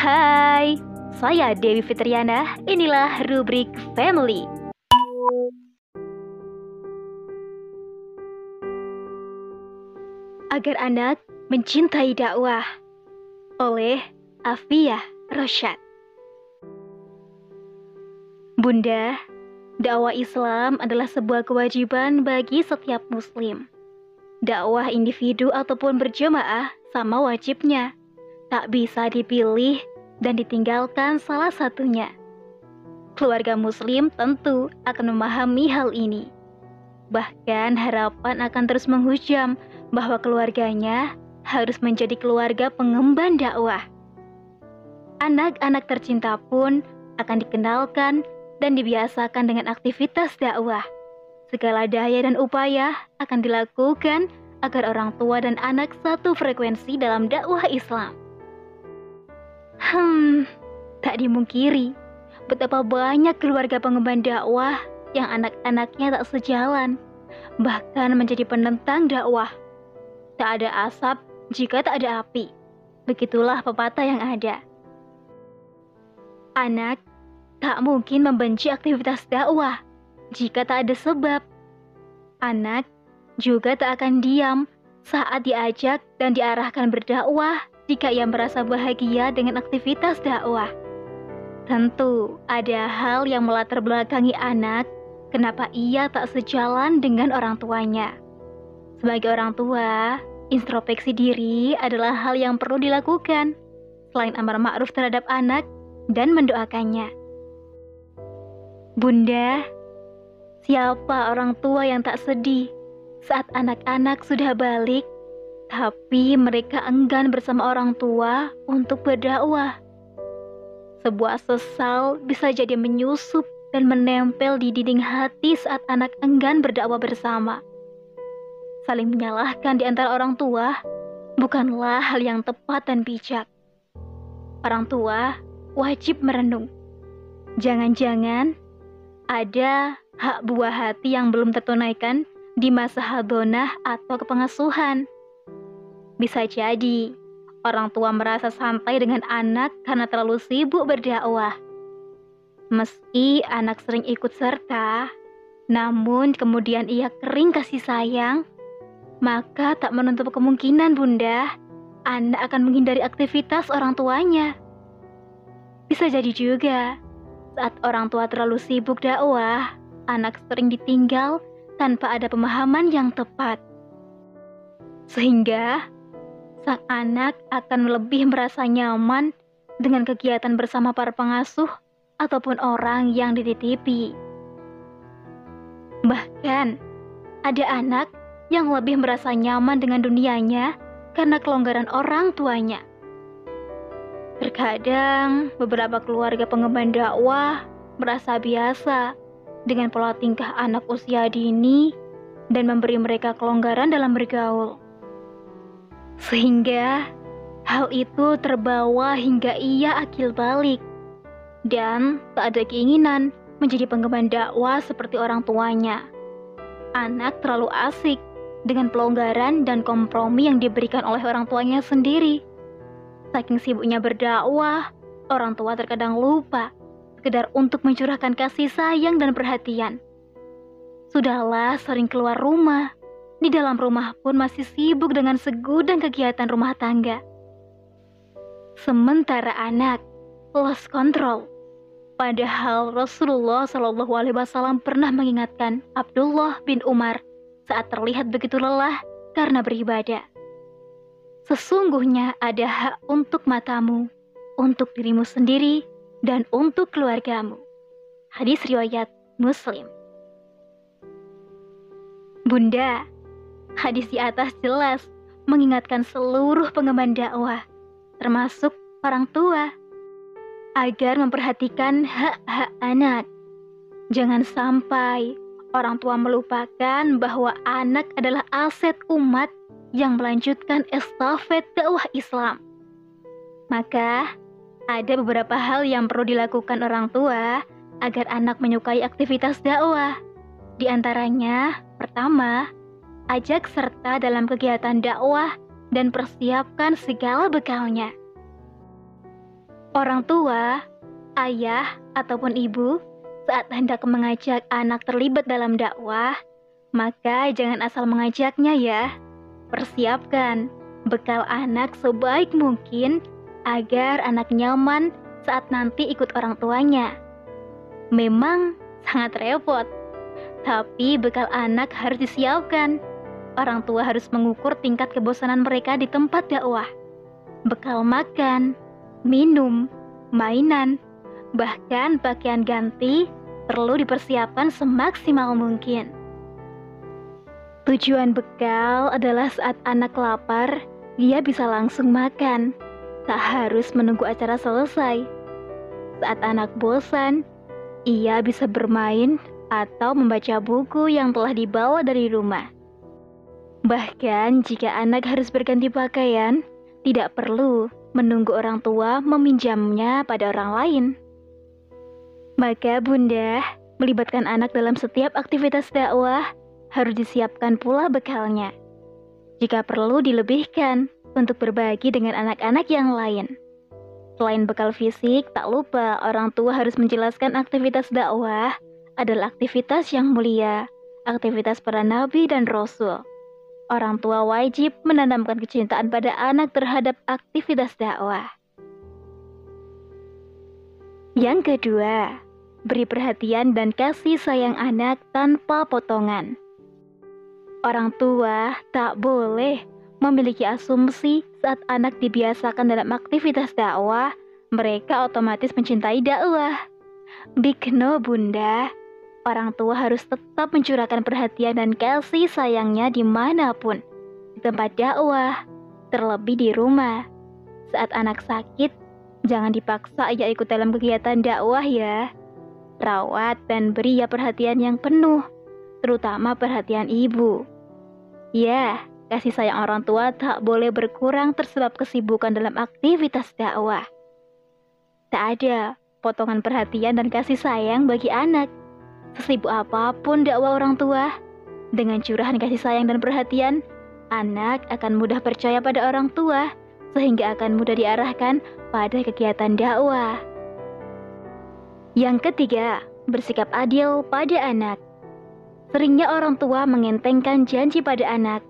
Hai, saya Dewi Fitriana. Inilah rubrik Family. Agar anak mencintai dakwah oleh Afia Rosyad. Bunda, dakwah Islam adalah sebuah kewajiban bagi setiap muslim. Dakwah individu ataupun berjemaah sama wajibnya. Tak bisa dipilih dan ditinggalkan salah satunya. Keluarga muslim tentu akan memahami hal ini. Bahkan harapan akan terus menghujam bahwa keluarganya harus menjadi keluarga pengemban dakwah. Anak-anak tercinta pun akan dikenalkan dan dibiasakan dengan aktivitas dakwah. Segala daya dan upaya akan dilakukan agar orang tua dan anak satu frekuensi dalam dakwah Islam. Hmm, tak dimungkiri betapa banyak keluarga pengemban dakwah yang anak-anaknya tak sejalan, bahkan menjadi penentang dakwah. Tak ada asap jika tak ada api. Begitulah pepatah yang ada. Anak tak mungkin membenci aktivitas dakwah jika tak ada sebab. Anak juga tak akan diam saat diajak dan diarahkan berdakwah jika ia merasa bahagia dengan aktivitas dakwah. Tentu ada hal yang melatar belakangi anak kenapa ia tak sejalan dengan orang tuanya. Sebagai orang tua, introspeksi diri adalah hal yang perlu dilakukan selain amar ma'ruf terhadap anak dan mendoakannya. Bunda, Siapa orang tua yang tak sedih saat anak-anak sudah balik, tapi mereka enggan bersama orang tua untuk berdakwah? Sebuah sesal bisa jadi menyusup dan menempel di dinding hati saat anak enggan berdakwah bersama. Saling menyalahkan di antara orang tua bukanlah hal yang tepat dan bijak. Orang tua wajib merenung. Jangan-jangan ada hak buah hati yang belum tertunaikan di masa hadonah atau kepengasuhan. Bisa jadi, orang tua merasa santai dengan anak karena terlalu sibuk berdakwah. Meski anak sering ikut serta, namun kemudian ia kering kasih sayang, maka tak menutup kemungkinan bunda, anak akan menghindari aktivitas orang tuanya. Bisa jadi juga, saat orang tua terlalu sibuk dakwah, anak sering ditinggal tanpa ada pemahaman yang tepat. Sehingga sang anak akan lebih merasa nyaman dengan kegiatan bersama para pengasuh ataupun orang yang dititipi. Bahkan, ada anak yang lebih merasa nyaman dengan dunianya karena kelonggaran orang tuanya. Terkadang, beberapa keluarga pengemban dakwah merasa biasa dengan pola tingkah anak usia dini dan memberi mereka kelonggaran dalam bergaul. Sehingga hal itu terbawa hingga ia akil balik dan tak ada keinginan menjadi pengemban dakwah seperti orang tuanya. Anak terlalu asik dengan pelonggaran dan kompromi yang diberikan oleh orang tuanya sendiri. Saking sibuknya berdakwah, orang tua terkadang lupa sekedar untuk mencurahkan kasih sayang dan perhatian. Sudahlah sering keluar rumah, di dalam rumah pun masih sibuk dengan segudang kegiatan rumah tangga. Sementara anak lost control. Padahal Rasulullah Shallallahu Alaihi Wasallam pernah mengingatkan Abdullah bin Umar saat terlihat begitu lelah karena beribadah. Sesungguhnya ada hak untuk matamu, untuk dirimu sendiri, dan untuk keluargamu. Hadis riwayat Muslim. Bunda, hadis di atas jelas mengingatkan seluruh pengemban dakwah, termasuk orang tua, agar memperhatikan hak-hak anak. Jangan sampai orang tua melupakan bahwa anak adalah aset umat yang melanjutkan estafet dakwah Islam. Maka, ada beberapa hal yang perlu dilakukan orang tua agar anak menyukai aktivitas dakwah. Di antaranya, pertama, ajak serta dalam kegiatan dakwah dan persiapkan segala bekalnya. Orang tua, ayah, ataupun ibu saat hendak mengajak anak terlibat dalam dakwah, maka jangan asal mengajaknya ya. Persiapkan bekal anak sebaik mungkin agar anak nyaman saat nanti ikut orang tuanya. Memang sangat repot, tapi bekal anak harus disiapkan. Orang tua harus mengukur tingkat kebosanan mereka di tempat dakwah. Bekal makan, minum, mainan, bahkan pakaian ganti perlu dipersiapkan semaksimal mungkin. Tujuan bekal adalah saat anak lapar, dia bisa langsung makan, tak harus menunggu acara selesai. Saat anak bosan, ia bisa bermain atau membaca buku yang telah dibawa dari rumah. Bahkan jika anak harus berganti pakaian, tidak perlu menunggu orang tua meminjamnya pada orang lain. Maka bunda, melibatkan anak dalam setiap aktivitas dakwah harus disiapkan pula bekalnya. Jika perlu dilebihkan untuk berbagi dengan anak-anak yang lain. Selain bekal fisik, tak lupa orang tua harus menjelaskan aktivitas dakwah adalah aktivitas yang mulia, aktivitas para nabi dan rasul. Orang tua wajib menanamkan kecintaan pada anak terhadap aktivitas dakwah. Yang kedua, beri perhatian dan kasih sayang anak tanpa potongan. Orang tua tak boleh memiliki asumsi saat anak dibiasakan dalam aktivitas dakwah, mereka otomatis mencintai dakwah. Bikno bunda, Orang tua harus tetap mencurahkan perhatian dan kasih sayangnya di mana pun, di tempat dakwah, terlebih di rumah. Saat anak sakit, jangan dipaksa ia ikut dalam kegiatan dakwah ya. Rawat dan beri ya perhatian yang penuh, terutama perhatian ibu. Ya, kasih sayang orang tua tak boleh berkurang tersebab kesibukan dalam aktivitas dakwah. Tak ada potongan perhatian dan kasih sayang bagi anak Sesibuk apa pun dakwah orang tua, dengan curahan kasih sayang dan perhatian, anak akan mudah percaya pada orang tua, sehingga akan mudah diarahkan pada kegiatan dakwah. Yang ketiga, bersikap adil pada anak. Seringnya orang tua mengentengkan janji pada anak,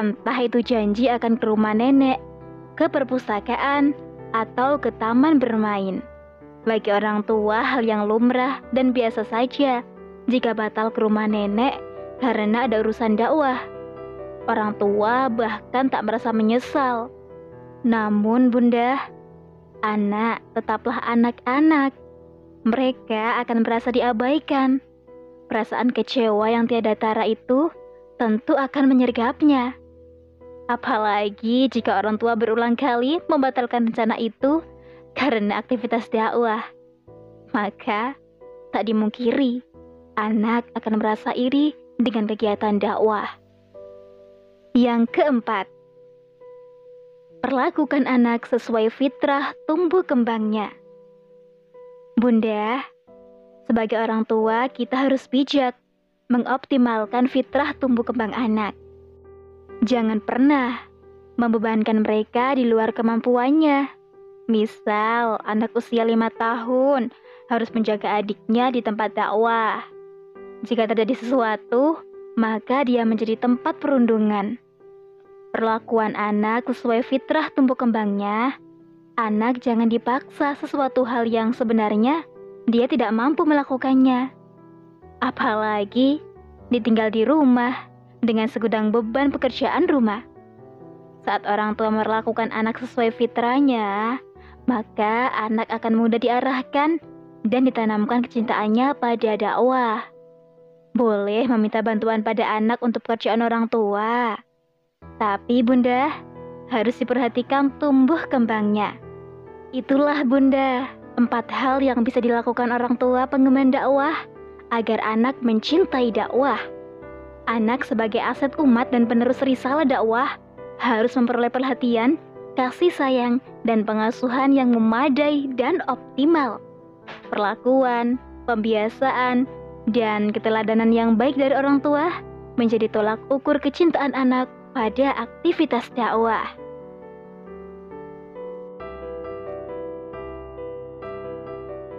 entah itu janji akan ke rumah nenek, ke perpustakaan, atau ke taman bermain. Bagi orang tua, hal yang lumrah dan biasa saja jika batal ke rumah nenek karena ada urusan dakwah. Orang tua bahkan tak merasa menyesal. Namun bunda, anak tetaplah anak-anak. Mereka akan merasa diabaikan. Perasaan kecewa yang tiada tara itu tentu akan menyergapnya. Apalagi jika orang tua berulang kali membatalkan rencana itu karena aktivitas dakwah. Maka tak dimungkiri anak akan merasa iri dengan kegiatan dakwah. Yang keempat, perlakukan anak sesuai fitrah tumbuh kembangnya. Bunda, sebagai orang tua, kita harus bijak mengoptimalkan fitrah tumbuh kembang anak. Jangan pernah membebankan mereka di luar kemampuannya. Misal, anak usia lima tahun harus menjaga adiknya di tempat dakwah. Jika terjadi sesuatu, maka dia menjadi tempat perundungan. Perlakuan anak sesuai fitrah tumbuh kembangnya. Anak jangan dipaksa sesuatu hal yang sebenarnya dia tidak mampu melakukannya. Apalagi ditinggal di rumah dengan segudang beban pekerjaan rumah. Saat orang tua melakukan anak sesuai fitrahnya, maka anak akan mudah diarahkan dan ditanamkan kecintaannya pada dakwah. Boleh meminta bantuan pada anak untuk pekerjaan orang tua. Tapi bunda, harus diperhatikan tumbuh kembangnya. Itulah bunda, empat hal yang bisa dilakukan orang tua pengemban dakwah agar anak mencintai dakwah. Anak sebagai aset umat dan penerus risalah dakwah harus memperoleh perhatian, kasih sayang, dan pengasuhan yang memadai dan optimal. Perlakuan, pembiasaan, dan keteladanan yang baik dari orang tua menjadi tolak ukur kecintaan anak pada aktivitas dakwah.